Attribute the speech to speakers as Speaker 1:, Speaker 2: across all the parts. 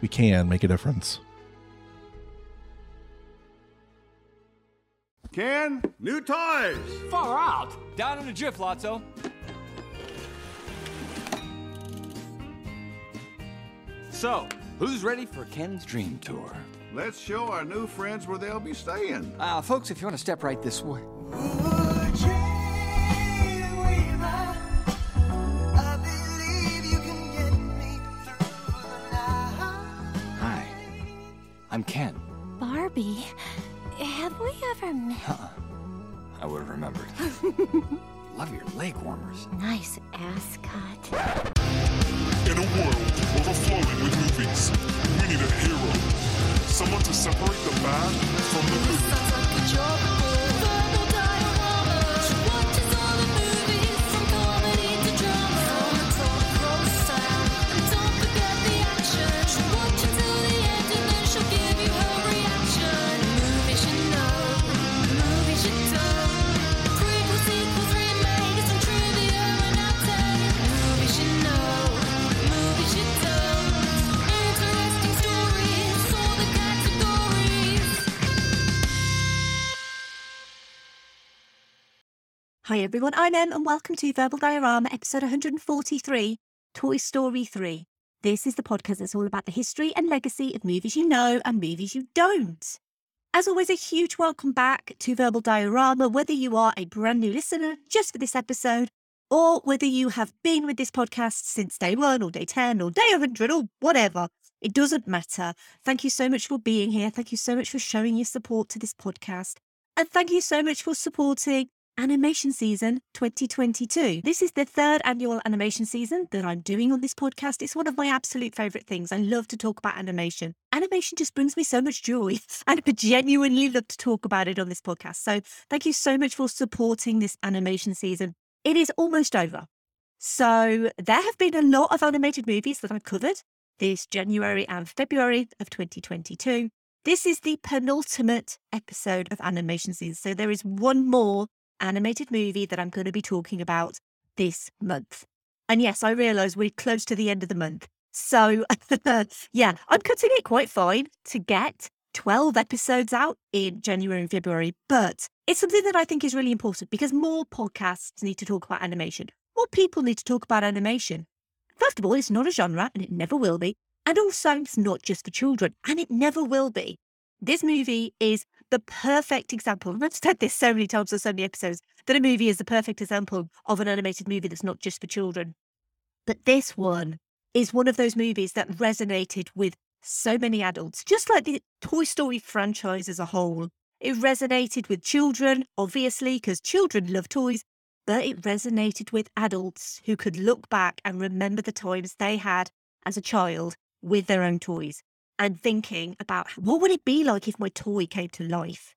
Speaker 1: we can make a difference.
Speaker 2: Ken, new toys.
Speaker 3: Far out. Down in the drift, Lotso. So, who's ready for Ken's dream tour?
Speaker 2: Let's show our new friends where they'll be staying.
Speaker 3: Uh, folks, if you want to step right this way. I'm Ken.
Speaker 4: Barbie, have we ever met?
Speaker 3: I would have remembered. Love your leg warmers.
Speaker 4: Nice ascot.
Speaker 5: In a world overflowing with movies, we need a hero. Someone to separate the bad from the good.
Speaker 6: Everyone, I'm Em and welcome to Verbal Diorama episode 143, Toy Story 3. This is the podcast that's all about the history and legacy of movies you know and movies you don't. As always, a huge welcome back to Verbal Diorama, whether you are a brand new listener just for this episode, or whether you have been with this podcast since day one or day 10 or day 100 or whatever. It doesn't matter. Thank you so much for being here. Thank you so much for showing your support to this podcast. And thank you so much for supporting Animation Season 2022. This is the third annual animation season that I'm doing on this podcast. It's one of my absolute favourite things. I love to talk about animation. Animation just brings me so much joy, and I genuinely love to talk about it on this podcast. So, thank you so much for supporting this animation season. It is almost over. So, there have been a lot of animated movies that I've covered this January and February of 2022. This is the penultimate episode of animation season. So, there is one more animated movie that I'm going to be talking about this month. And yes, I realise we're close to the end of the month. So, yeah, I'm cutting it quite fine to get 12 episodes out in January and February, but it's something that I think is really important because more podcasts need to talk about animation. More people need to talk about animation. First of all, it's not a genre and it never will be. And also, it's not just for children and it never will be. This movie is the perfect example. I've said this so many times on so many episodes that a movie is the perfect example of an animated movie that's not just for children. But this one is one of those movies that resonated with so many adults, just like the Toy Story franchise as a whole. It resonated with children, obviously, because children love toys, but it resonated with adults who could look back and remember the times they had as a child with their own toys and thinking about what would it be like if my toy came to life.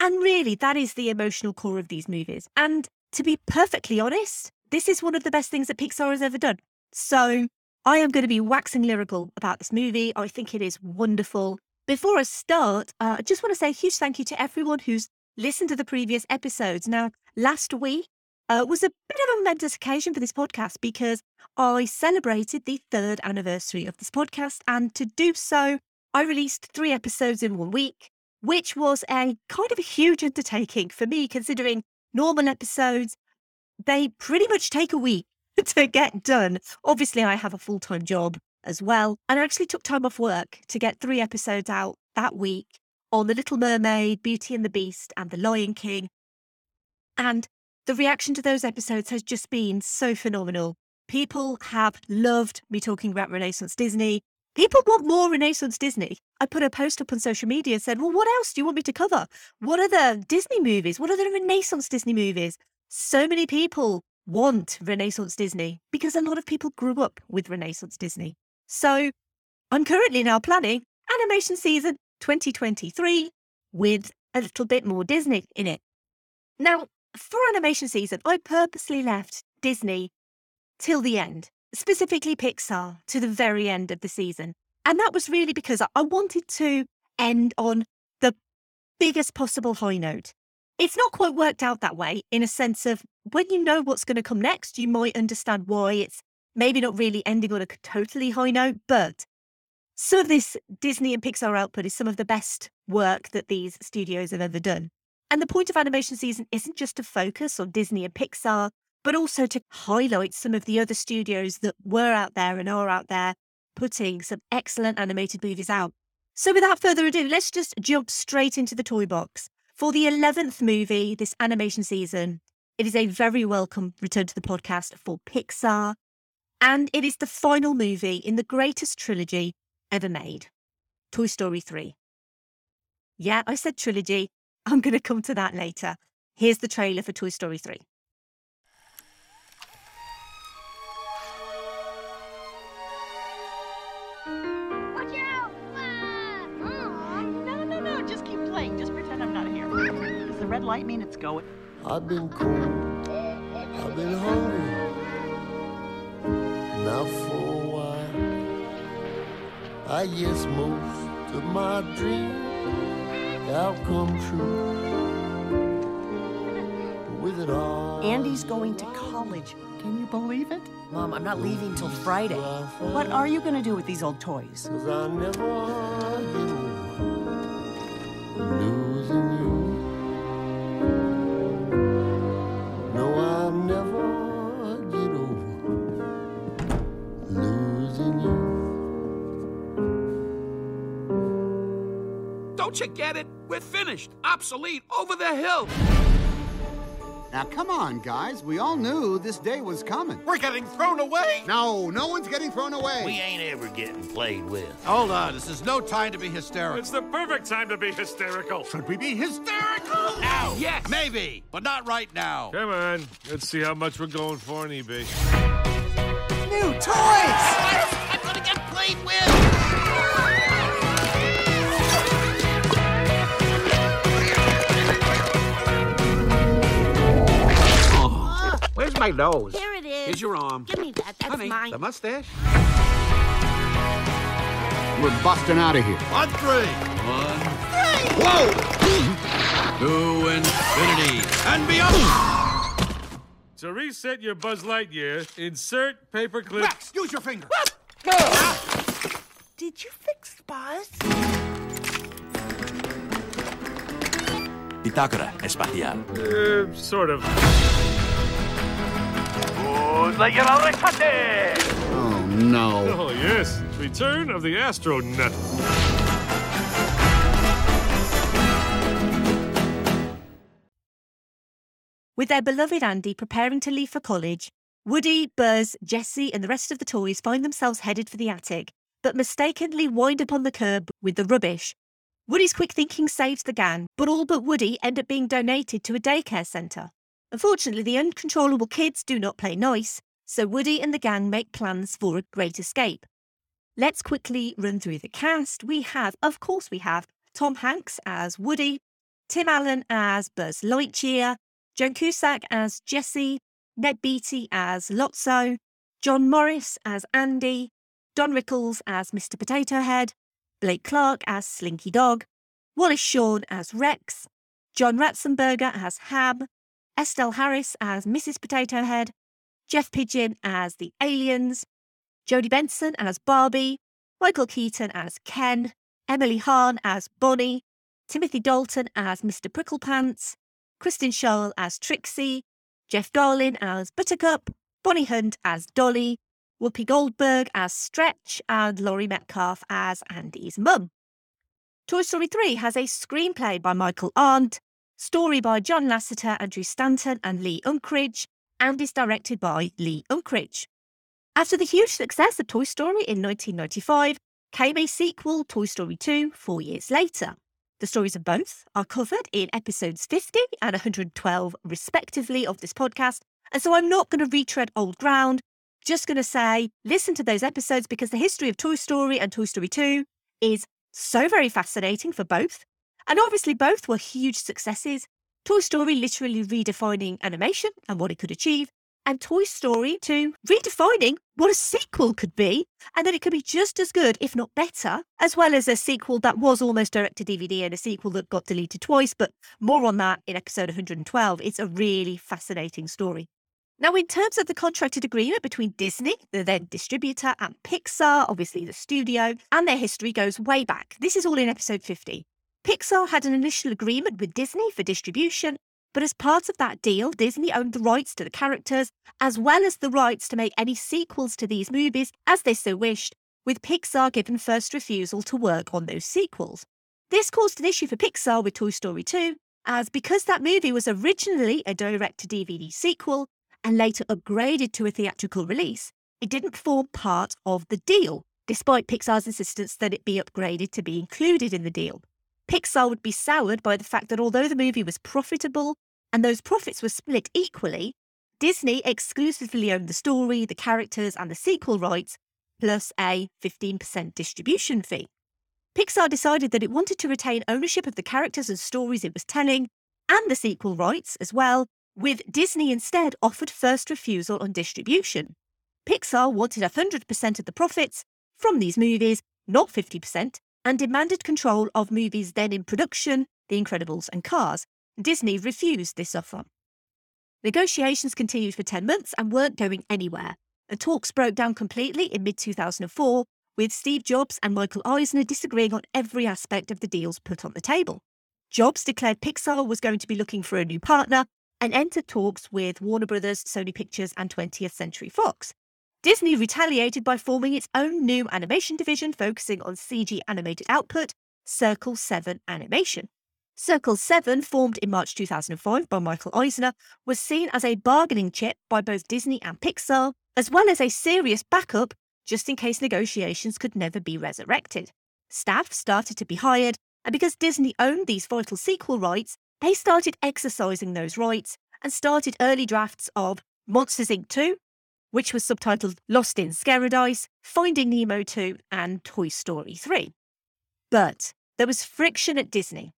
Speaker 6: And really, that is the emotional core of these movies. And to be perfectly honest, this is one of the best things that Pixar has ever done. So I am going to be waxing lyrical about this movie. I think it is wonderful. Before I start, uh, I just want to say a huge thank you to everyone who's listened to the previous episodes. Now, last week uh, was a bit of a momentous occasion for this podcast because I celebrated the third anniversary of this podcast. And to do so, I released three episodes in one week, which was a kind of a huge undertaking for me, considering normal episodes, they pretty much take a week to get done. Obviously, I have a full time job as well. And I actually took time off work to get three episodes out that week. on The Little Mermaid, Beauty and the Beast, and The Lion King. And the reaction to those episodes has just been so phenomenal. People have loved me talking about Renaissance Disney. People want more Renaissance Disney. I put a post up on social media and said, Well, what else do you want me to cover? What are the Disney movies? What are the Renaissance Disney movies? So many people want Renaissance Disney because a lot of people grew up with Renaissance Disney. So I'm currently now planning animation season 2023 with a little bit more Disney in it. Now, for animation season, I purposely left Disney till the end, specifically Pixar to the very end of the season. And that was really because I- wanted to end on the biggest possible high note. It's not quite worked out that way in a sense of when you know what's going to come next, you might understand why it's maybe not really ending on a totally high note, but some of this Disney and Pixar output is some of the best work that these studios have ever done. And the point of animation season isn't just to focus on Disney and Pixar, but also to highlight some of the other studios that were out there and are out there putting some excellent animated movies out. So without further ado, let's just jump straight into the toy box. For the 11th movie this animation season, it is a very welcome return to the podcast for Pixar. And it is the final movie in the greatest trilogy ever made Toy Story 3. Yeah, I said trilogy. I'm going to come to that later. Here's the trailer for Toy Story 3.
Speaker 7: Watch out! Ah!
Speaker 8: No, no, no. Just keep playing. Just pretend I'm not here. Does the red light mean it's going?
Speaker 9: I've been cold, I've been hungry. Now for a while, I guess most of my dreams have come true. With it all,
Speaker 8: Andy's going to college. Can you believe it?
Speaker 10: Mom, I'm not leaving till Friday.
Speaker 8: What are you going to do with these old toys?
Speaker 9: Cause I never get losing you. No, I'll never losing you.
Speaker 2: Don't you get it? We're finished. Obsolete. Over the hill.
Speaker 11: Now, come on, guys. We all knew this day was coming.
Speaker 2: We're getting thrown away.
Speaker 11: No, no one's getting thrown away.
Speaker 12: We ain't ever getting played with.
Speaker 2: Hold on. This is no time to be hysterical.
Speaker 5: It's the perfect time to be hysterical.
Speaker 11: Should we be hysterical?
Speaker 2: Now. Yes. Maybe, but not right now.
Speaker 5: Come on, let's see how much we're going for on eBay.
Speaker 8: New toys!
Speaker 2: My nose?
Speaker 4: Here it is.
Speaker 2: Here's your arm.
Speaker 4: Give me that. That's
Speaker 2: Honey,
Speaker 4: mine.
Speaker 2: the mustache.
Speaker 11: We're busting out of here.
Speaker 2: On three. One. Three. Whoa! to infinity and beyond.
Speaker 5: To reset your Buzz Lightyear, insert paperclip.
Speaker 11: Rex, use your finger.
Speaker 8: Did you fix Buzz?
Speaker 3: Bitácora espacial.
Speaker 5: Uh, sort of.
Speaker 11: Oh, no.
Speaker 5: Oh, yes. Return of the astronaut.
Speaker 6: With their beloved Andy preparing to leave for college, Woody, Buzz, Jessie, and the rest of the toys find themselves headed for the attic, but mistakenly wind up on the curb with the rubbish. Woody's quick thinking saves the gang, but all but Woody end up being donated to a daycare centre. Unfortunately, the uncontrollable kids do not play nice, so Woody and the gang make plans for a great escape. Let's quickly run through the cast. We have, of course, we have Tom Hanks as Woody, Tim Allen as Buzz Lightyear, Joan Cusack as Jessie, Ned Beatty as Lotso, John Morris as Andy, Don Rickles as Mr. Potato Head, Blake Clark as Slinky Dog, Wallace Shawn as Rex, John Ratzenberger as Ham, Estelle Harris as Mrs. Potato Head, Jeff Pidgeon as the Aliens, Jodie Benson as Barbie, Michael Keaton as Ken, Emily Hahn as Bonnie, Timothy Dalton as Mr. Pricklepants, Kristen Schaal as Trixie, Jeff Garlin as Buttercup, Bonnie Hunt as Dolly, Whoopi Goldberg as Stretch, and Laurie Metcalf as Andy's mum. Toy Story 3 has a screenplay by Michael Arndt, story by John Lasseter, Andrew Stanton, and Lee Unkrich, and is directed by Lee Unkrich. After the huge success of Toy Story in 1995, came a sequel, Toy Story 2, four years later. The stories of both are covered in episodes 50 and 112, respectively, of this podcast. And so I'm not going to retread old ground. Just going to say, listen to those episodes because the history of Toy Story and Toy Story 2 is so very fascinating for both. And obviously, both were huge successes. Toy Story literally redefining animation and what it could achieve, and Toy Story 2 redefining what a sequel could be, and that it could be just as good, if not better, as well as a sequel that was almost direct to DVD and a sequel that got deleted twice. But more on that in episode 112. It's a really fascinating story. Now, in terms of the contracted agreement between Disney, the then distributor, and Pixar, obviously the studio, and their history goes way back. This is all in episode 50. Pixar had an initial agreement with Disney for distribution, but as part of that deal, Disney owned the rights to the characters, as well as the rights to make any sequels to these movies as they so wished, with Pixar given first refusal to work on those sequels. This caused an issue for Pixar with Toy Story 2, as because that movie was originally a direct to DVD sequel and later upgraded to a theatrical release, it didn't form part of the deal, despite Pixar's insistence that it be upgraded to be included in the deal. Pixar would be soured by the fact that although the movie was profitable and those profits were split equally, Disney exclusively owned the story, the characters, and the sequel rights, plus a 15% distribution fee. Pixar decided that it wanted to retain ownership of the characters and stories it was telling, and the sequel rights as well, with Disney instead offered first refusal on distribution. Pixar wanted 100% of the profits from these movies, not 50%, and demanded control of movies then in production, The Incredibles and Cars. Disney refused this offer. Negotiations continued for 10 months and weren't going anywhere. The talks broke down completely in mid 2004, with Steve Jobs and Michael Eisner disagreeing on every aspect of the deals put on the table. Jobs declared Pixar was going to be looking for a new partner and entered talks with Warner Brothers, Sony Pictures, and 20th Century Fox. Disney retaliated by forming its own new animation division focusing on CG animated output, Circle 7 Animation. Circle 7, formed in March 2005 by Michael Eisner, was seen as a bargaining chip by both Disney and Pixar, as well as a serious backup just in case negotiations could never be resurrected. Staff started to be hired, and because Disney owned these vital sequel rights, they started exercising those rights and started early drafts of Monsters Inc. 2, which was subtitled Lost in Scaradise, Finding Nemo 2, and Toy Story 3. But there was friction at Disney.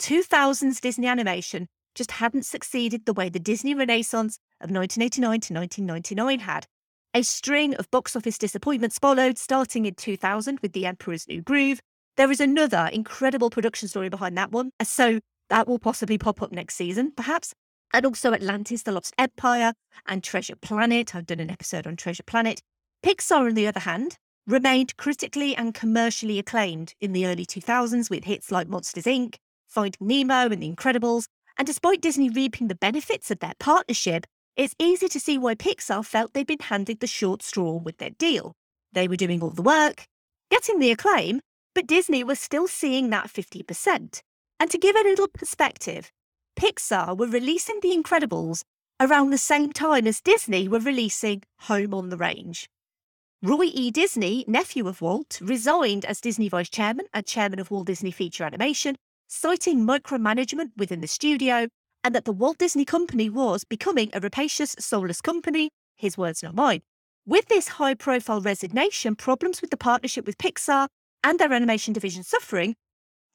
Speaker 6: 2000's Disney animation just hadn't succeeded the way the Disney Renaissance of 1989 to 1999 had. A string of box office disappointments followed, starting in 2000 with The Emperor's New Groove. There is another incredible production story behind that one, so that will possibly pop up next season, perhaps and also Atlantis, The Lost Empire, and Treasure Planet. I've done an episode on Treasure Planet. Pixar, on the other hand, remained critically and commercially acclaimed in the early 2000s with hits like Monsters Inc., Finding Nemo, and The Incredibles. And despite Disney reaping the benefits of their partnership, it's easy to see why Pixar felt they'd been handed the short straw with their deal. They were doing all the work, getting the acclaim, but Disney was still seeing that 50%. And to give a little perspective, Pixar were releasing The Incredibles around the same time as Disney were releasing Home on the Range. Roy E. Disney, nephew of Walt, resigned as Disney vice chairman and chairman of Walt Disney Feature Animation, citing micromanagement within the studio and that the Walt Disney Company was becoming a rapacious, soulless company, his words, not mine. With this high profile resignation, problems with the partnership with Pixar and their animation division suffering,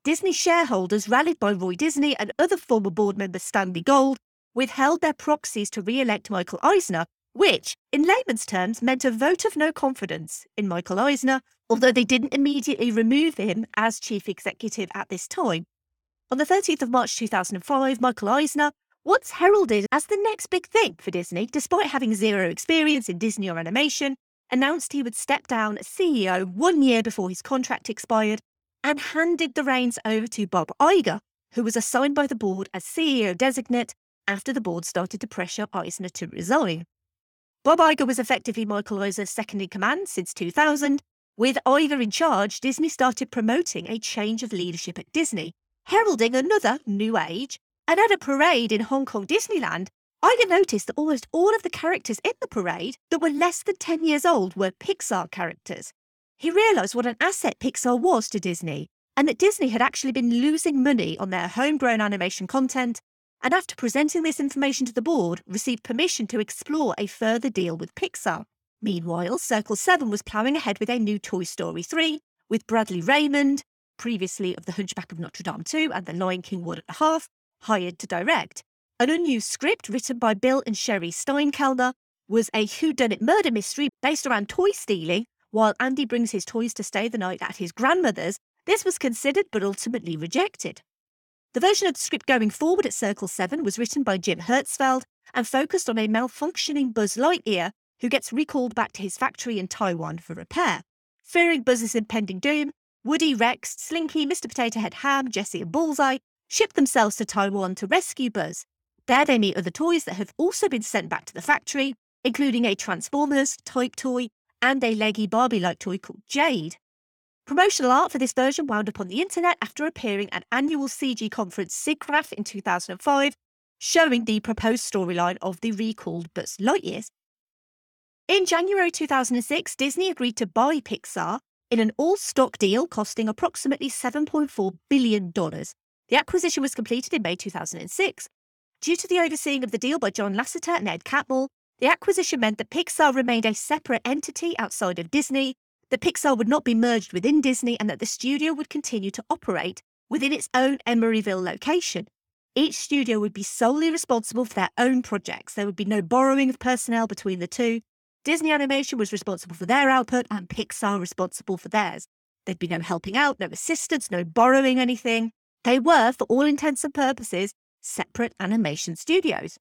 Speaker 6: Disney shareholders, rallied by Roy Disney and other former board member Stanley Gold, withheld their proxies to re elect Michael Eisner, which, in layman's terms, meant a vote of no confidence in Michael Eisner, although they didn't immediately remove him as chief executive at this time. On the 13th of March 2005, Michael Eisner, once heralded as the next big thing for Disney, despite having zero experience in Disney or animation, announced he would step down as CEO one year before his contract expired and handed the reins over to Bob Iger, who was assigned by the board as CEO designate after the board started to pressure Eisner to resign. Bob Iger was effectively Michael Eisner's second in command since 2000, With Iger in charge, Disney started promoting a change of leadership at Disney, heralding another new age. And at a parade in Hong Kong Disneyland, Iger noticed that almost all of the characters in the parade that were less than 10 years old were Pixar characters. He realised what an asset Pixar was to Disney, and that Disney had actually been losing money on their homegrown animation content, and after presenting this information to the board, received permission to explore a further deal with Pixar. Meanwhile, Circle 7 was ploughing ahead with a new Toy Story 3, with Bradley Raymond, previously of The Hunchback of Notre Dame 2 and The Lion King 1.5, hired to direct. An unused script written by Bill and Cheri Steinkellner was a whodunit murder mystery based around toy stealing, while Andy brings his toys to stay the night at his grandmother's. This was considered but ultimately rejected. The version of the script going forward at Circle 7 was written by Jim Herzfeld and focused on a malfunctioning Buzz Lightyear who gets recalled back to his factory in Taiwan for repair. Fearing Buzz's impending doom, Woody, Rex, Slinky, Mr. Potato Head Ham, Jessie, and Bullseye ship themselves to Taiwan to rescue Buzz. There they meet other toys that have also been sent back to the factory, including a Transformers type toy and a leggy Barbie like toy called Jade. Promotional art for this version wound up on the internet after appearing at annual CG conference SIGGRAPH in 2005, showing the proposed storyline of the recalled Buzz Lightyears. In January 2006, Disney agreed to buy Pixar in an all stock deal costing approximately $7.4 billion. The acquisition was completed in May 2006. Due to the overseeing of the deal by John Lasseter and Ed Catmull, the acquisition meant that Pixar remained a separate entity outside of Disney, that Pixar would not be merged within Disney, and that the studio would continue to operate within its own Emeryville location. Each studio would be solely responsible for their own projects. There would be no borrowing of personnel between the two, Disney Animation was responsible for their output and Pixar responsible for theirs. There'd be no helping out, no assistance, no borrowing anything. They were, for all intents and purposes, separate animation studios.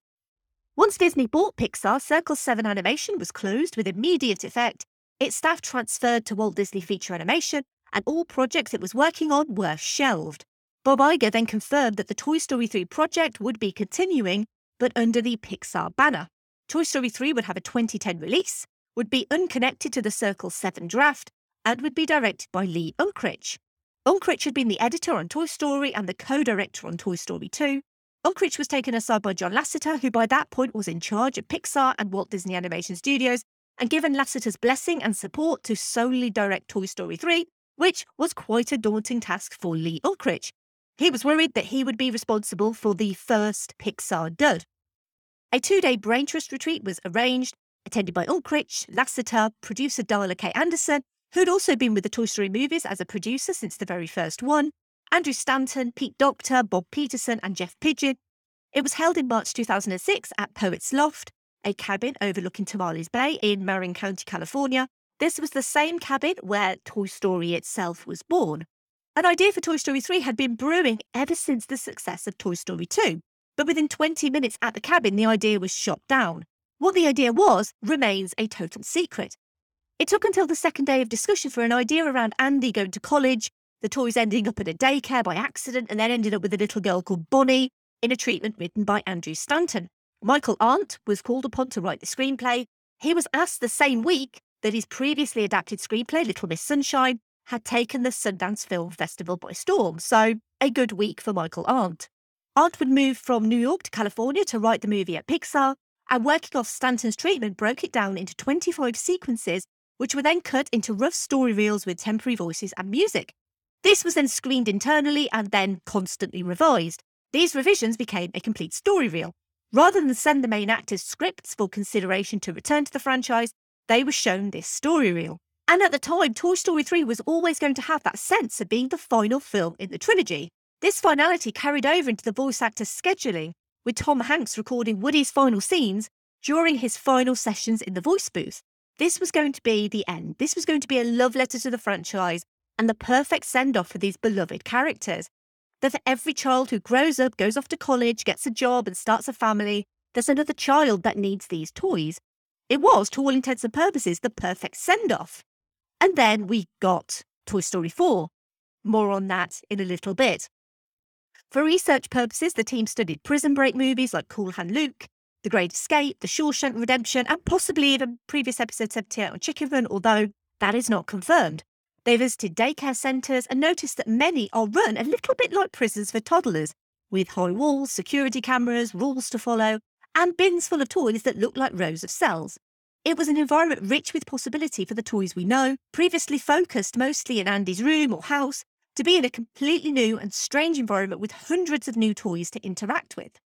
Speaker 6: Once Disney bought Pixar, Circle 7 Animation was closed with immediate effect. Its staff transferred to Walt Disney Feature Animation, and all projects it was working on were shelved. Bob Iger then confirmed that the Toy Story 3 project would be continuing, but under the Pixar banner. Toy Story 3 would have a 2010 release, would be unconnected to the Circle 7 draft, and would be directed by Lee Unkrich. Unkrich had been the editor on Toy Story and the co director on Toy Story 2. Unkrich was taken aside by John Lasseter, who by that point was in charge of Pixar and Walt Disney Animation Studios, and given Lasseter's blessing and support to solely direct Toy Story 3, which was quite a daunting task for Lee Unkrich. He was worried that he would be responsible for the first Pixar dud. A two day brain trust retreat was arranged, attended by Unkrich, Lasseter, producer Darla K. Anderson, who'd also been with the Toy Story movies as a producer since the very first one, Andrew Stanton, Pete Docter, Bob Peterson, and Jeff Pidgeon. It was held in March 2006 at Poets Loft, a cabin overlooking Tomales Bay in Marin County, California. This was the same cabin where Toy Story itself was born. An idea for Toy Story 3 had been brewing ever since the success of Toy Story 2. But within 20 minutes at the cabin, the idea was shot down. What the idea was remains a total secret. It took until the second day of discussion for an idea around Andy going to college, the toys ending up at a daycare by accident, and then ended up with a little girl called Bonnie in a treatment written by Andrew Stanton. Michael Arndt was called upon to write the screenplay. He was asked the same week that his previously adapted screenplay, Little Miss Sunshine, had taken the Sundance Film Festival by storm. So, a good week for Michael Arndt. Arndt would move from New York to California to write the movie at Pixar, and working off Stanton's treatment broke it down into 25 sequences, which were then cut into rough story reels with temporary voices and music. This was then screened internally and then constantly revised. These revisions became a complete story reel. Rather than send the main actors scripts for consideration to return to the franchise, they were shown this story reel. And at the time, Toy Story 3 was always going to have that sense of being the final film in the trilogy. This finality carried over into the voice actor's scheduling, with Tom Hanks recording Woody's final scenes during his final sessions in the voice booth. This was going to be the end. This was going to be a love letter to the franchise and the perfect send off for these beloved characters. That for every child who grows up, goes off to college, gets a job, and starts a family, there's another child that needs these toys. It was, to all intents and purposes, the perfect send off. And then we got Toy Story 4. More on that in a little bit. For research purposes, the team studied prison break movies like Cool Hand Luke, The Great Escape, The Shawshank Redemption, and possibly even previous episodes of 78 on Chicken Run, although that is not confirmed. They visited daycare centres and noticed that many are run a little bit like prisons for toddlers, with high walls, security cameras, rules to follow, and bins full of toys that look like rows of cells. It was an environment rich with possibility for the toys we know, previously focused mostly in Andy's room or house, to be in a completely new and strange environment with hundreds of new toys to interact with.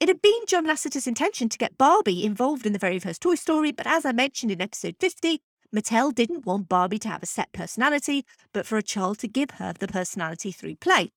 Speaker 6: It had been John Lasseter's intention to get Barbie involved in the very first Toy Story, but as I mentioned in episode 50, Mattel didn't want Barbie to have a set personality, but for a child to give her the personality through play.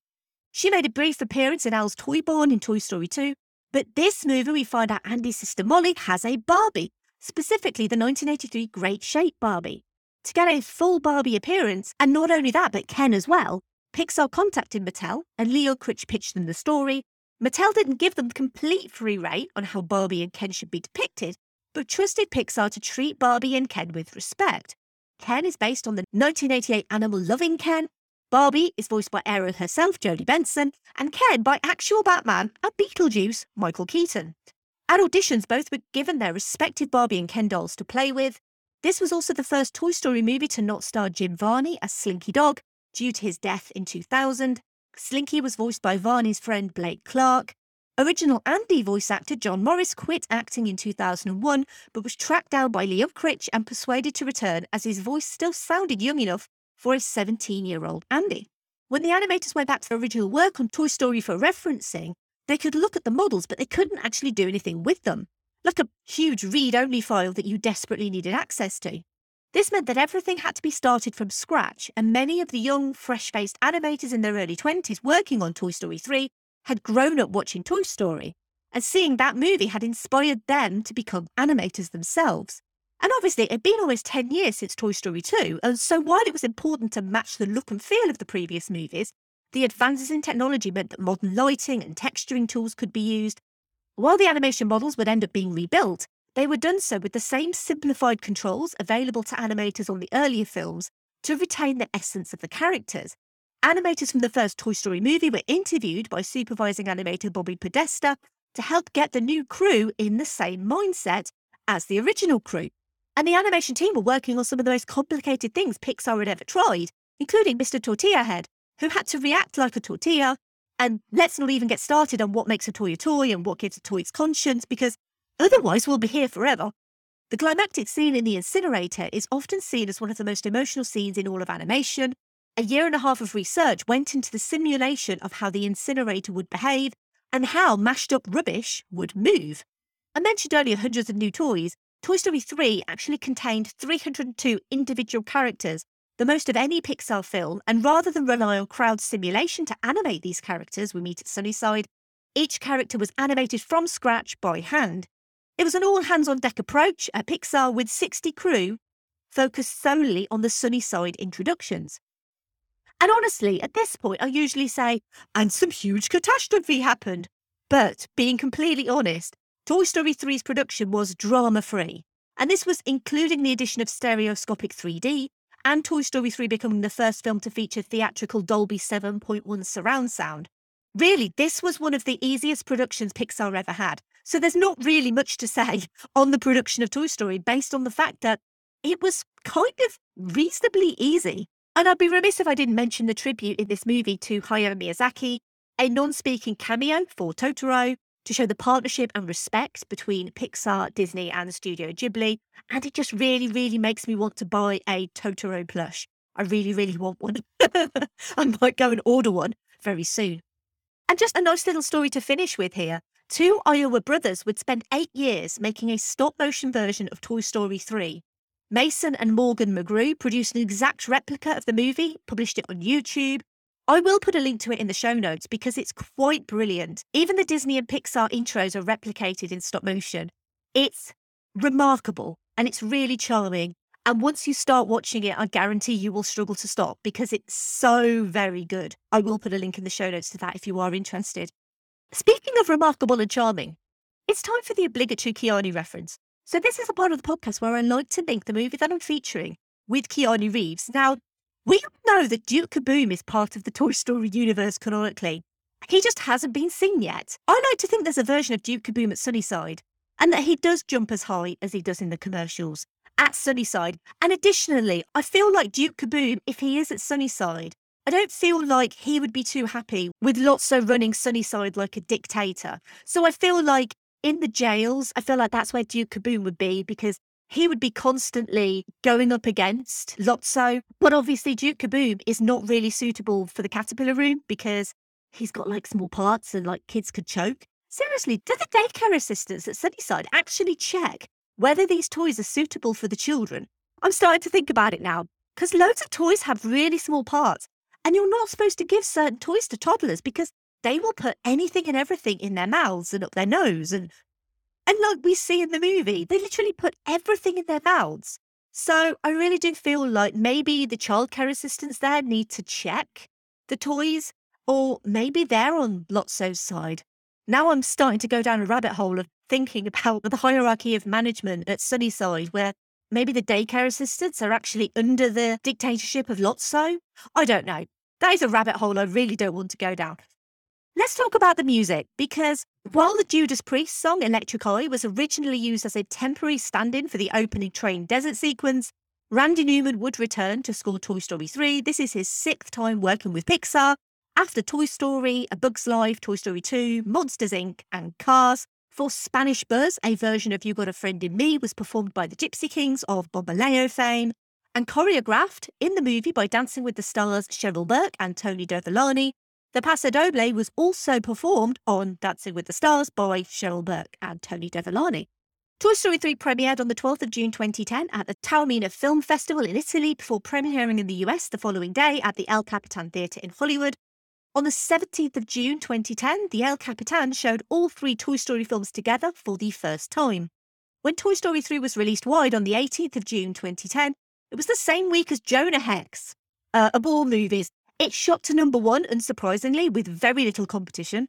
Speaker 6: She made a brief appearance in Al's Toy Barn in Toy Story 2, but this movie we find out Andy's sister Molly has a Barbie, specifically the 1983 Great Shape Barbie. To get a full Barbie appearance, and not only that, but Ken as well, Pixar contacted Mattel and Lee Unkrich pitched them the story. Mattel didn't give them complete free reign on how Barbie and Ken should be depicted, but trusted Pixar to treat Barbie and Ken with respect. Ken is based on the 1988 animal loving Ken. Barbie is voiced by Ariel herself, Jodie Benson, and Ken by actual Batman and Beetlejuice, Michael Keaton. At auditions, both were given their respective Barbie and Ken dolls to play with. This was also the first Toy Story movie to not star Jim Varney as Slinky Dog, due to his death in 2000. Slinky was voiced by Varney's friend Blake Clark. Original Andy voice actor John Morris quit acting in 2001, but was tracked down by Lee Unkrich and persuaded to return as his voice still sounded young enough for a 17 year old Andy. When the animators went back to the original work on Toy Story for referencing, they could look at the models, but they couldn't actually do anything with them, like a huge read only file that you desperately needed access to. This meant that everything had to be started from scratch, and many of the young, fresh faced animators in their early 20s working on Toy Story 3 had grown up watching Toy Story, and seeing that movie had inspired them to become animators themselves. And obviously, it had been almost 10 years since Toy Story 2, and so while it was important to match the look and feel of the previous movies, the advances in technology meant that modern lighting and texturing tools could be used. While the animation models would end up being rebuilt, they were done so with the same simplified controls available to animators on the earlier films to retain the essence of the characters, Animators from the first Toy Story movie were interviewed by supervising animator Bobby Podesta to help get the new crew in the same mindset as the original crew. And the animation team were working on some of the most complicated things Pixar had ever tried, including Mr. Tortilla Head, who had to react like a tortilla. And let's not even get started on what makes a toy a toy and what gives a toy its conscience, because otherwise we'll be here forever. The climactic scene in the incinerator is often seen as one of the most emotional scenes in all of animation, a year and a half of research went into the simulation of how the incinerator would behave and how mashed up rubbish would move. I mentioned earlier hundreds of new toys. Toy Story 3 actually contained 302 individual characters, the most of any Pixar film, and rather than rely on crowd simulation to animate these characters we meet at Sunnyside, each character was animated from scratch by hand. It was an all hands on deck approach at Pixar with 60 crew focused solely on the Sunnyside introductions. And honestly, at this point, I usually say, and some huge catastrophe happened. But being completely honest, Toy Story 3's production was drama free. And this was including the addition of stereoscopic 3D and Toy Story 3 becoming the first film to feature theatrical Dolby 7.1 surround sound. Really, this was one of the easiest productions Pixar ever had. So there's not really much to say on the production of Toy Story based on the fact that it was kind of reasonably easy. And I'd be remiss if I didn't mention the tribute in this movie to Hayao Miyazaki, a non speaking cameo for Totoro to show the partnership and respect between Pixar, Disney, and the Studio Ghibli. And it just really, really makes me want to buy a Totoro plush. I really, really want one. I might go and order one very soon. And just a nice little story to finish with here. Two Iowa brothers would spend eight years making a stop motion version of Toy Story 3. Mason and Morgan McGrew produced an exact replica of the movie, published it on YouTube. I will put a link to it in the show notes because it's quite brilliant. Even the Disney and Pixar intros are replicated in stop motion. It's remarkable and it's really charming. And once you start watching it, I guarantee you will struggle to stop because it's so very good. I will put a link in the show notes to that if you are interested. Speaking of remarkable and charming, it's time for the obligatory Keanu reference. So this is a part of the podcast where I like to link the movie that I'm featuring with Keanu Reeves. Now, we know that Duke Kaboom is part of the Toy Story universe canonically. He just hasn't been seen yet. I like to think there's a version of Duke Kaboom at Sunnyside, and that he does jump as high as he does in the commercials. at Sunnyside. And additionally, I feel like Duke Kaboom, if he is at Sunnyside, I don't feel like he would be too happy with Lotso running Sunnyside like a dictator. So I feel like in the jails, I feel like that's where Duke Kaboom would be because he would be constantly going up against Lotso. But obviously, Duke Kaboom is not really suitable for the caterpillar room because he's got like small parts and like kids could choke. Seriously, do the daycare assistants at Sunnyside actually check whether these toys are suitable for the children? I'm starting to think about it now because loads of toys have really small parts and you're not supposed to give certain toys to toddlers because they will put anything and everything in their mouths and up their nose and and like we see in the movie, they literally put everything in their mouths. So I really do feel like maybe the childcare assistants there need to check the toys, or maybe they're on Lotso's side. Now I'm starting to go down a rabbit hole of thinking about the hierarchy of management at Sunnyside, where maybe the daycare assistants are actually under the dictatorship of Lotso. I don't know. That is a rabbit hole I really don't want to go down. Let's talk about the music because while the Judas Priest song Electric Eye was originally used as a temporary stand in for the opening train desert sequence, Randy Newman would return to score Toy Story 3. This is his sixth time working with Pixar after Toy Story, A Bug's Life, Toy Story 2, Monsters Inc., and Cars. For Spanish Buzz, a version of You Got a Friend in Me was performed by the Gypsy Kings of Bamboleo fame and choreographed in the movie by Dancing with the Stars Cheryl Burke and Tony Dovolani, the Paso Doble was also performed on Dancing with the Stars by Cheryl Burke and Tony Dovolani. Toy Story 3 premiered on the 12th of June 2010 at the Taormina Film Festival in Italy before premiering in the US the following day at the El Capitan Theatre in Hollywood. On the 17th of June 2010, the El Capitan showed all three Toy Story films together for the first time. When Toy Story 3 was released wide on the 18th of June 2010, it was the same week as Jonah Hex, uh, of all movies, it shot to number one, unsurprisingly, with very little competition.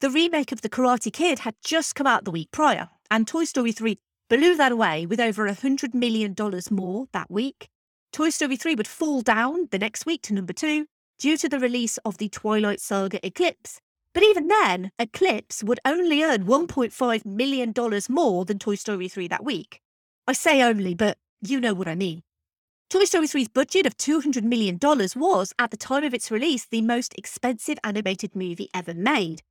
Speaker 6: The remake of The Karate Kid had just come out the week prior, and Toy Story 3 blew that away with over $100 million more that week. Toy Story 3 would fall down the next week to number two due to the release of the Twilight Saga Eclipse. But even then, Eclipse would only earn $1.5 million more than Toy Story 3 that week. I say only, but you know what I mean. Toy Story 3's budget of $200 million was, at the time of its release, the most expensive animated movie ever made.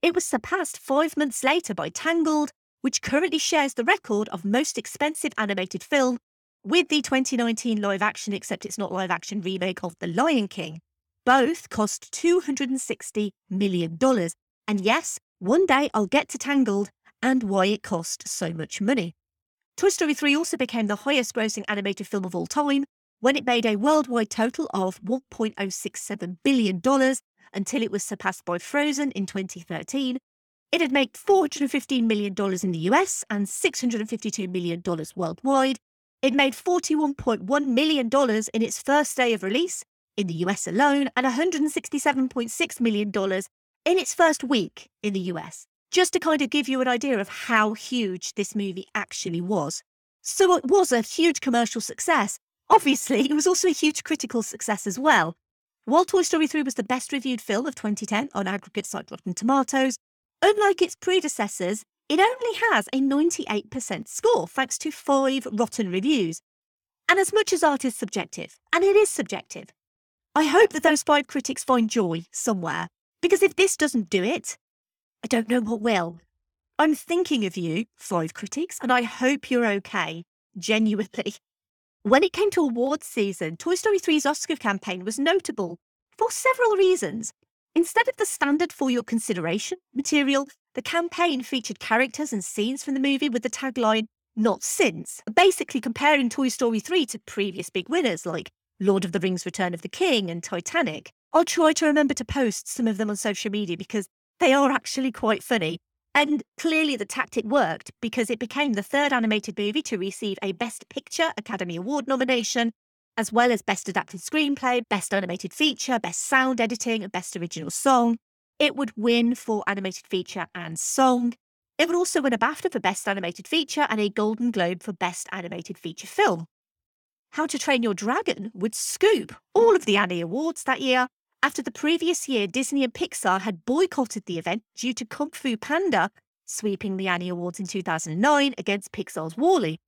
Speaker 6: It was surpassed five months later by Tangled, which currently shares the record of most expensive animated film with the 2019 live action, except it's not live action remake of The Lion King. Both cost $260 million. And yes, one day I'll get to Tangled and why it cost so much money. Toy Story 3 also became the highest grossing animated film of all time when it made a worldwide total of $1.067 billion until it was surpassed by Frozen in 2013. It had made $415 million in the US and $652 million worldwide. It made $41.1 million in its first day of release in the US alone and $167.6 million in its first week in the US just to kind of give you an idea of how huge this movie actually was. So it was a huge commercial success. Obviously, it was also a huge critical success as well. While Toy Story 3 was the best reviewed film of 2010 on aggregate site Rotten Tomatoes, unlike its predecessors, it only has a 98% score thanks to five rotten reviews. And as much as art is subjective, and it is subjective, I hope that those five critics find joy somewhere. Because if this doesn't do it, I don't know what will. I'm thinking of you, five critics, and I hope you're okay, genuinely. When it came to awards season, Toy Story 3's Oscar campaign was notable for several reasons. Instead of the standard for your consideration material, the campaign featured characters and scenes from the movie with the tagline, Not Since, basically comparing Toy Story 3 to previous big winners like Lord of the Rings Return of the King and Titanic. I'll try to remember to post some of them on social media because they are actually quite funny. And clearly the tactic worked because it became the third animated movie to receive a Best Picture Academy Award nomination, as well as Best Adapted Screenplay, Best Animated Feature, Best Sound Editing, and Best Original Song. It would win for Animated Feature and Song. It would also win a BAFTA for Best Animated Feature and a Golden Globe for Best Animated Feature Film. How to Train Your Dragon would scoop all of the Annie Awards that year after the previous year, Disney and Pixar had boycotted the event due to Kung Fu Panda sweeping the Annie Awards in 2009 against Pixar's WALL-E.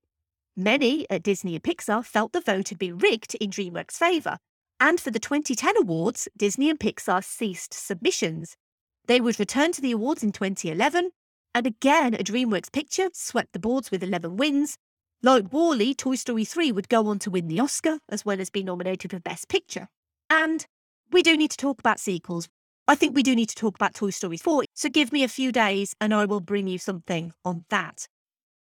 Speaker 6: Many at Disney and Pixar felt the vote had been rigged in DreamWorks' favour, and for the 2010 awards, Disney and Pixar ceased submissions. They would return to the awards in 2011, and again, a DreamWorks picture swept the boards with 11 wins. Like WALL-E, Toy Story 3 would go on to win the Oscar, as well as be nominated for Best Picture. And we do need to talk about sequels. I think we do need to talk about Toy Story 4, so give me a few days and I will bring you something on that.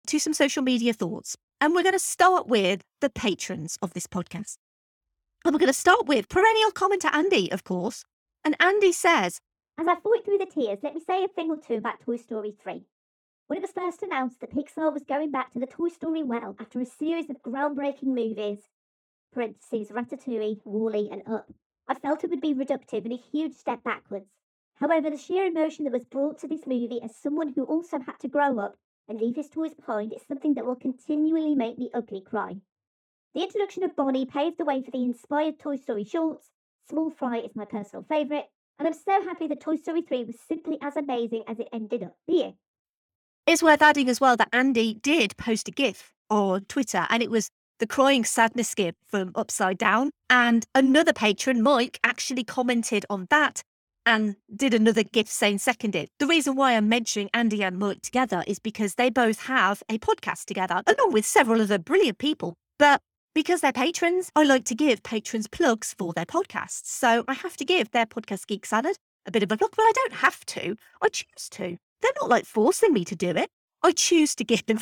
Speaker 6: To some social media thoughts. And we're going to start with the patrons of this podcast. And we're going to start with perennial commenter Andy, of course. And Andy says,
Speaker 7: As I fought through the tears, let me say a thing or two about Toy Story 3. When it was first announced that Pixar was going back to the Toy Story well after a series of groundbreaking movies, parentheses, Ratatouille, Wall-E and Up, I felt it would be reductive and a huge step backwards. However, the sheer emotion that was brought to this movie as someone who also had to grow up and leave his toys behind is something that will continually make me ugly cry. The introduction of Bonnie paved the way for the inspired Toy Story shorts. Small Fry is my personal favourite, and I'm so happy that Toy Story 3 was simply as amazing as it ended up being.
Speaker 6: It's worth adding as well that Andy did post a GIF on Twitter, and it was the crying sadness skip from Upside Down. And another patron, Mike, actually commented on that and did another gift saying seconded. The reason why I'm mentioning Andy and Mike together is because they both have a podcast together, along with several other brilliant people. But because they're patrons, I like to give patrons plugs for their podcasts. So I have to give their podcast Geek Salad a bit of a plug, but I don't have to. I choose to. They're not like forcing me to do it. I choose to give the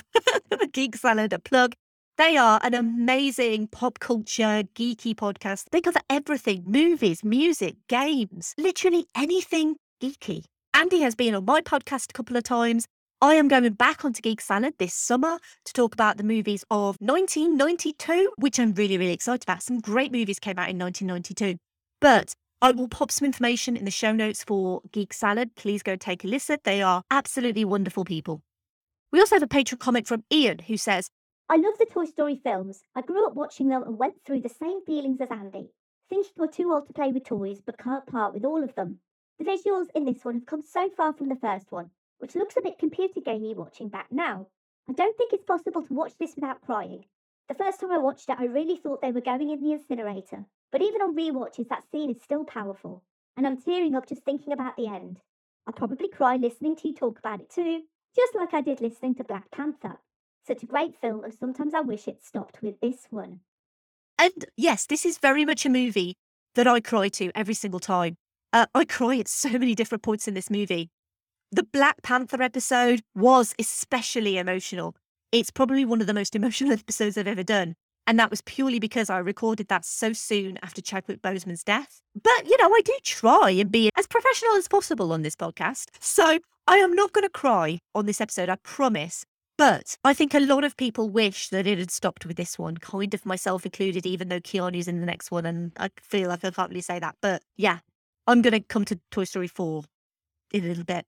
Speaker 6: Geek Salad a plug they are an amazing pop culture, geeky podcast. They cover everything movies, music, games, literally anything geeky. Andy has been on my podcast a couple of times. I am going back onto Geek Salad this summer to talk about the movies of 1992, which I'm really, really excited about. Some great movies came out in 1992. But I will pop some information in the show notes for Geek Salad. Please go take a listen. They are absolutely wonderful people. We also have a patron comment from Ian who says,
Speaker 7: I love the Toy Story films. I grew up watching them and went through the same feelings as Andy. Thinking we're too old to play with toys, but can't part with all of them. The visuals in this one have come so far from the first one, which looks a bit computer gamey watching back now. I don't think it's possible to watch this without crying. The first time I watched it, I really thought they were going in the incinerator, but even on rewatches, that scene is still powerful, and I'm tearing up just thinking about the end. I'll probably cry listening to you talk about it too, just like I did listening to Black Panther. Such a great film, and sometimes I wish it stopped with this one.
Speaker 6: And yes, this is very much a movie that I cry to every single time. Uh, I cry at so many different points in this movie. The Black Panther episode was especially emotional. It's probably one of the most emotional episodes I've ever done. And that was purely because I recorded that so soon after Chadwick Boseman's death. But, you know, I do try and be as professional as possible on this podcast. So I am not going to cry on this episode, I promise. But I think a lot of people wish that it had stopped with this one, kind of myself included, even though Keanu's in the next one. And I feel like I can't really say that. But yeah, I'm going to come to Toy Story 4 in a little bit.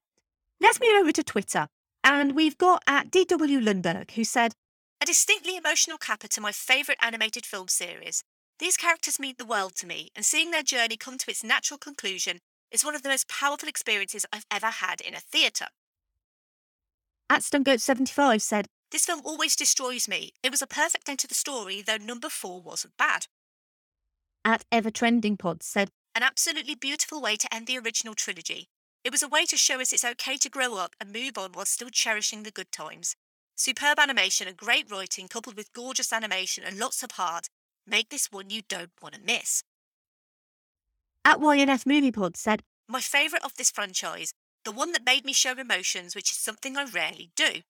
Speaker 6: Let's move over to Twitter. And we've got uh, at DW Lundberg, who said, A distinctly emotional capper to my favourite animated film series. These characters mean the world to me, and seeing their journey come to its natural conclusion is one of the most powerful experiences I've ever had in a theatre. At Stungoat75 said, This film always destroys me. It was a perfect end to the story, though number four wasn't bad. At Ever Trending Pod said, An absolutely beautiful way to end the original trilogy. It was a way to show us it's okay to grow up and move on while still cherishing the good times. Superb animation and great writing, coupled with gorgeous animation and lots of heart, make this one you don't want to miss. At YNF Movie Pod said, My favourite of this franchise, the one that made me show emotions, which is something I rarely do.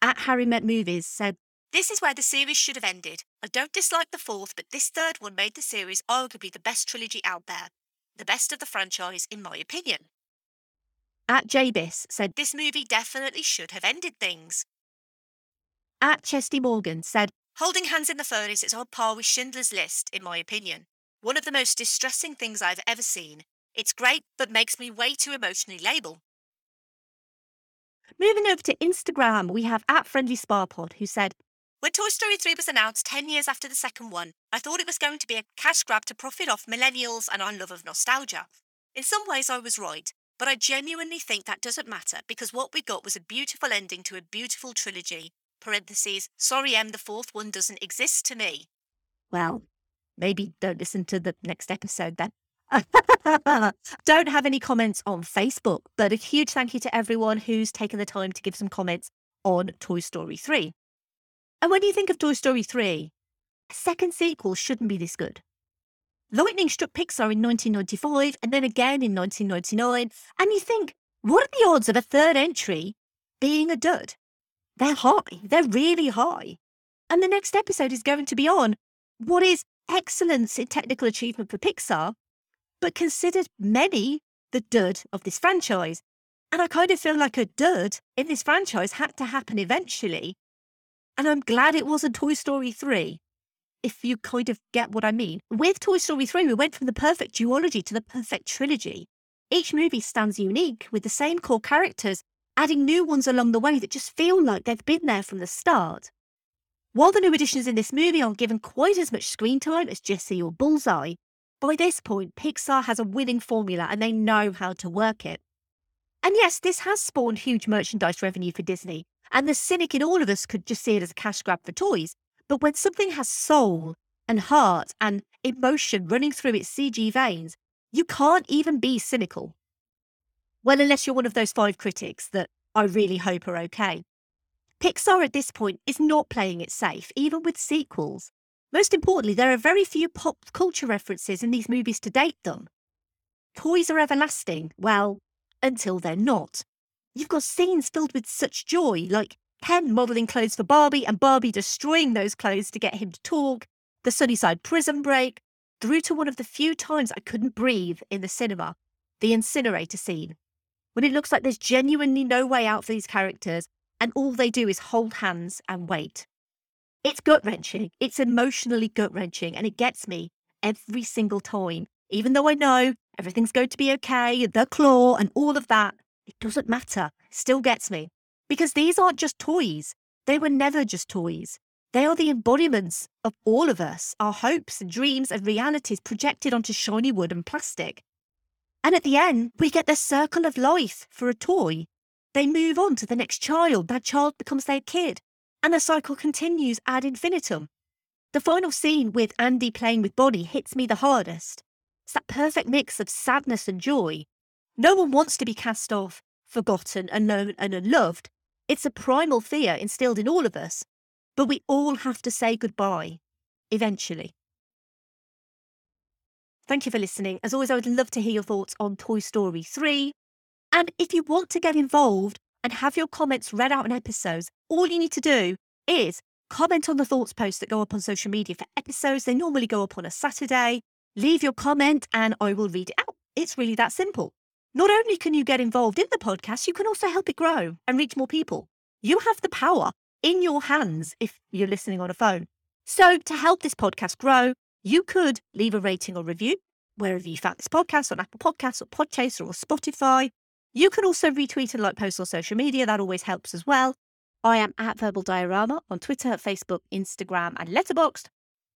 Speaker 6: At Harry Met Movies said, This is where the series should have ended. I don't dislike the fourth, but this third one made the series arguably the best trilogy out there. The best of the franchise, in my opinion. At Jabis said, This movie definitely should have ended things. At Chesty Morgan said, Holding hands in the furnace is on par with Schindler's List, in my opinion. One of the most distressing things I've ever seen, it's great, but makes me way too emotionally labile. Moving over to Instagram, we have at Friendly Sparpod who said, When Toy Story 3 was announced 10 years after the second one, I thought it was going to be a cash grab to profit off millennials and our love of nostalgia. In some ways, I was right, but I genuinely think that doesn't matter because what we got was a beautiful ending to a beautiful trilogy. parentheses, sorry, Em, the fourth one doesn't exist to me. Well, maybe don't listen to the next episode then. don't have any comments on Facebook, but a huge thank you to everyone who's taken the time to give some comments on Toy Story 3. And when you think of Toy Story 3, a second sequel shouldn't be this good. Lightning struck Pixar in 1995 and then again in 1999, and you think, what are the odds of a third entry being a dud? They're high, they're really high. And the next episode is going to be on what is excellence in technical achievement for Pixar, but considered many the dud of this franchise. And I kind of feel like a dud in this franchise had to happen eventually. And I'm glad it wasn't Toy Story 3 if you kind of get what I mean. With Toy Story 3, we went from the perfect duology to the perfect trilogy. Each movie stands unique with the same core characters, adding new ones along the way that just feel like they've been there from the start. While the new additions in this movie aren't given quite as much screen time as Jessie or Bullseye, by this point, Pixar has a winning formula and they know how to work it. And yes, this has spawned huge merchandise revenue for Disney, and the cynic in all of us could just see it as a cash grab for toys. But when something has soul and heart and emotion running through its CG veins, you can't even be cynical. Well, unless you're one of those five critics that I really hope are okay. Pixar at this point is not playing it safe, even with sequels. Most importantly, there are very few pop culture references in these movies to date them. Toys are everlasting, well, until they're not. You've got scenes filled with such joy, like Ken modelling clothes for Barbie and Barbie destroying those clothes to get him to talk, the Sunnyside prison break, through to one of the few times I couldn't breathe in the cinema, the incinerator scene, when it looks like there's genuinely no way out for these characters and all they do is hold hands and wait. It's gut wrenching, it's emotionally gut wrenching, and it gets me every single time. Even though I know everything's going to be okay, the claw and all of that, it doesn't matter. Still gets me. Because these aren't just toys. They were never just toys. They are the embodiments of all of us, our hopes and dreams and realities projected onto shiny wood and plastic. And at the end, we get the circle of life for a toy. They move on to the next child, that child becomes their kid, and the cycle continues ad infinitum. The final scene with Andy playing with Bonnie hits me the hardest. It's that perfect mix of sadness and joy. No one wants to be cast off, forgotten, unknown, and unloved, it's a primal fear instilled in all of us, but we all have to say goodbye eventually. Thank you for listening. As always, I would love to hear your thoughts on Toy Story 3. And if you want to get involved and have your comments read out in episodes, all you need to do is comment on the thoughts posts that go up on social media for episodes. They normally go up on a Saturday. Leave your comment and I will read it out. It's really that simple. Not only can you get involved in the podcast, you can also help it grow and reach more people. You have the power in your hands if you're listening on a phone. So, to help this podcast grow, you could leave a rating or review wherever you found this podcast on Apple Podcasts or Podchaser or Spotify. You can also retweet and like posts on social media. That always helps as well. I am at Verbal Diorama on Twitter, Facebook, Instagram, and Letterboxd.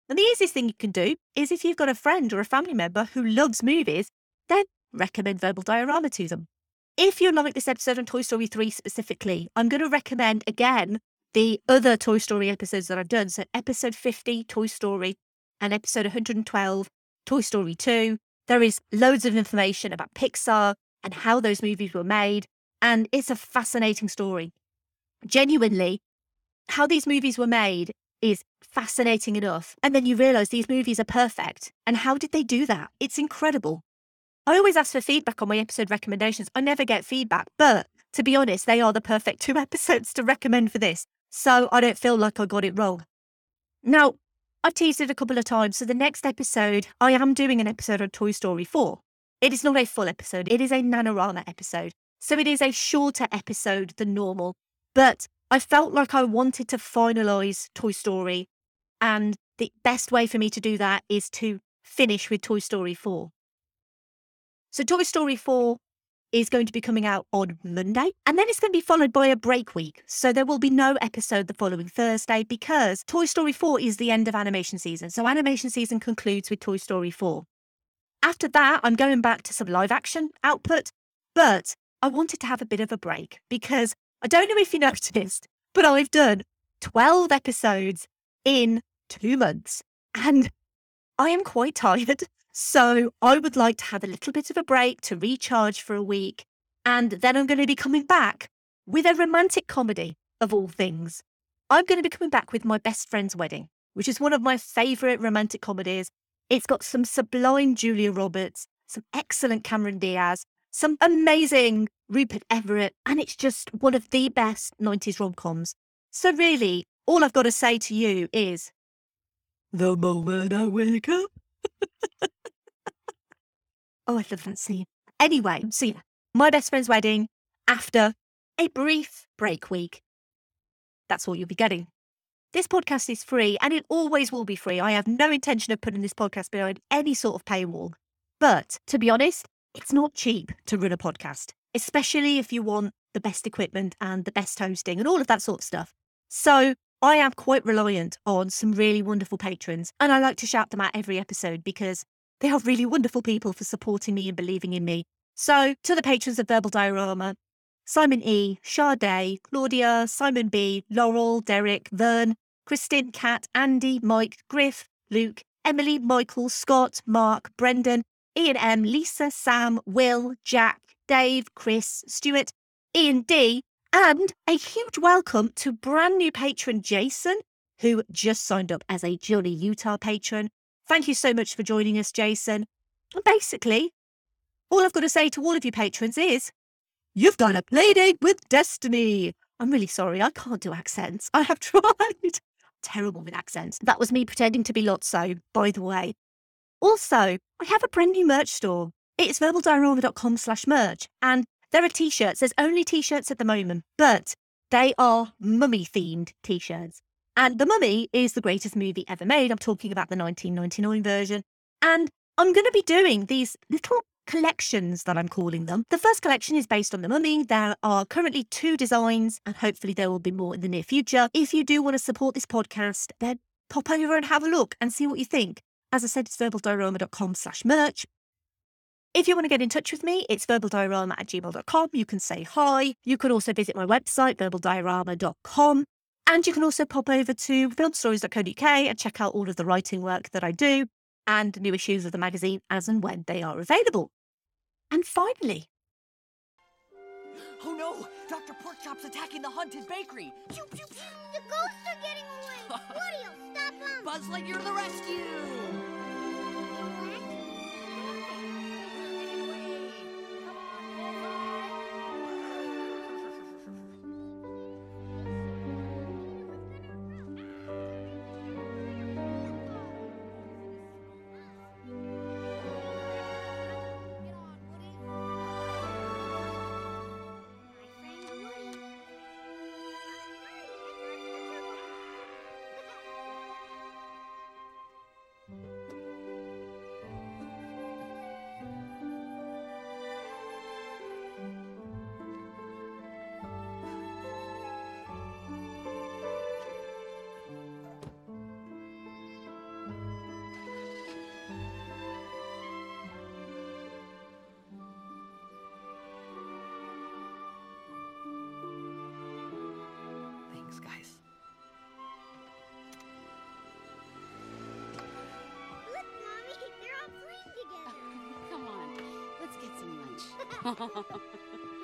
Speaker 6: And the easiest thing you can do is if you've got a friend or a family member who loves movies, then recommend Verbal Diorama to them. If you like this episode on Toy Story 3 specifically, I'm going to recommend again the other Toy Story episodes that I've done. So, episode 50, Toy Story, and episode 112, Toy Story 2. There is loads of information about Pixar and how those movies were made. And it's a fascinating story. Genuinely, how these movies were made is fascinating enough. And then you realize these movies are perfect. And how did they do that? It's incredible. I always ask for feedback on my episode recommendations. I never get feedback, but to be honest, they are the perfect two episodes to recommend for this. So I don't feel like I got it wrong. Now, I've teased it a couple of times. So the next episode, I am doing an episode on Toy Story 4. It is not a full episode, it is a Nanorama episode. So it is a shorter episode than normal. But I felt like I wanted to finalize Toy Story. And the best way for me to do that is to finish with Toy Story 4. So Toy Story 4 is going to be coming out on Monday, and then it's going to be followed by a break week. So there will be no episode the following Thursday because Toy Story 4 is the end of animation season. So animation season concludes with Toy Story 4. After that, I'm going back to some live action output, but I wanted to have a bit of a break because I don't know if you noticed, but I've done 12 episodes in two months. And I am quite tired. So I would like to have a little bit of a break to recharge for a week. And then I'm going to be coming back with a romantic comedy of all things. I'm going to be coming back with My Best Friend's Wedding, which is one of my favourite romantic comedies. It's got some sublime Julia Roberts, some excellent Cameron Diaz, some amazing Rupert Everett, and it's just one of the best 90s rom coms. So, really, all I've got to say to you is the moment I wake up. oh, I love that scene. Anyway, so yeah, my best friend's wedding after a brief break week. That's all you'll be getting. This podcast is free and it always will be free. I have no intention of putting this podcast behind any sort of paywall. But to be honest, it's not cheap to run a podcast, especially if you want the best equipment and the best hosting and all of that sort of stuff. So I am quite reliant on some really wonderful patrons, and I like to shout them out every episode because they are really wonderful people for supporting me and believing in me. So, to the patrons of Verbal Diorama, Simon E, Sade, Claudia, Simon B, Laurel, Derek, Vern, Kristin, Kat, Andy, Mike, Griff, Luke, Emily, Michael, Scott, Mark, Brendan, Ian M, Lisa, Sam, Will, Jack, Dave, Chris, Stuart, Ian D, and a huge welcome to brand new patron Jason, who just signed up as a Johnny Utah patron. Thank you so much for joining us, Jason. And basically, all I've got to say to all of you patrons is You've done a playdate with Destiny. I'm really sorry, I can't do accents. I have tried. Terrible with accents. That was me pretending to be Lotso, by the way. Also, I have a brand new merch store. It's verbaldiorama.com slash merch. And there are t shirts. There's only t shirts at the moment, but they are mummy themed t shirts. And The Mummy is the greatest movie ever made. I'm talking about the 1999 version. And I'm going to be doing these little collections that I'm calling them. The first collection is based on The Mummy. There are currently two designs, and hopefully there will be more in the near future. If you do want to support this podcast, then pop over and have a look and see what you think. As I said, it's verbaldiorama.com slash merch. If you want to get in touch with me, it's verbaldiorama at gmail.com. You can say hi. You can also visit my website, verbaldiorama.com. And you can also pop over to filmstories.co.uk and check out all of the writing work that I do and new issues of the magazine as and when they are available. And finally,
Speaker 10: Oh no! Dr. Porkchop's attacking the haunted bakery! Pew, pew, pew.
Speaker 4: The ghosts are getting away! Woody, stop them!
Speaker 10: Buzz Lightyear to the rescue! Guys.
Speaker 4: Look, Mommy, they're all playing together.
Speaker 13: Come on, let's get some lunch.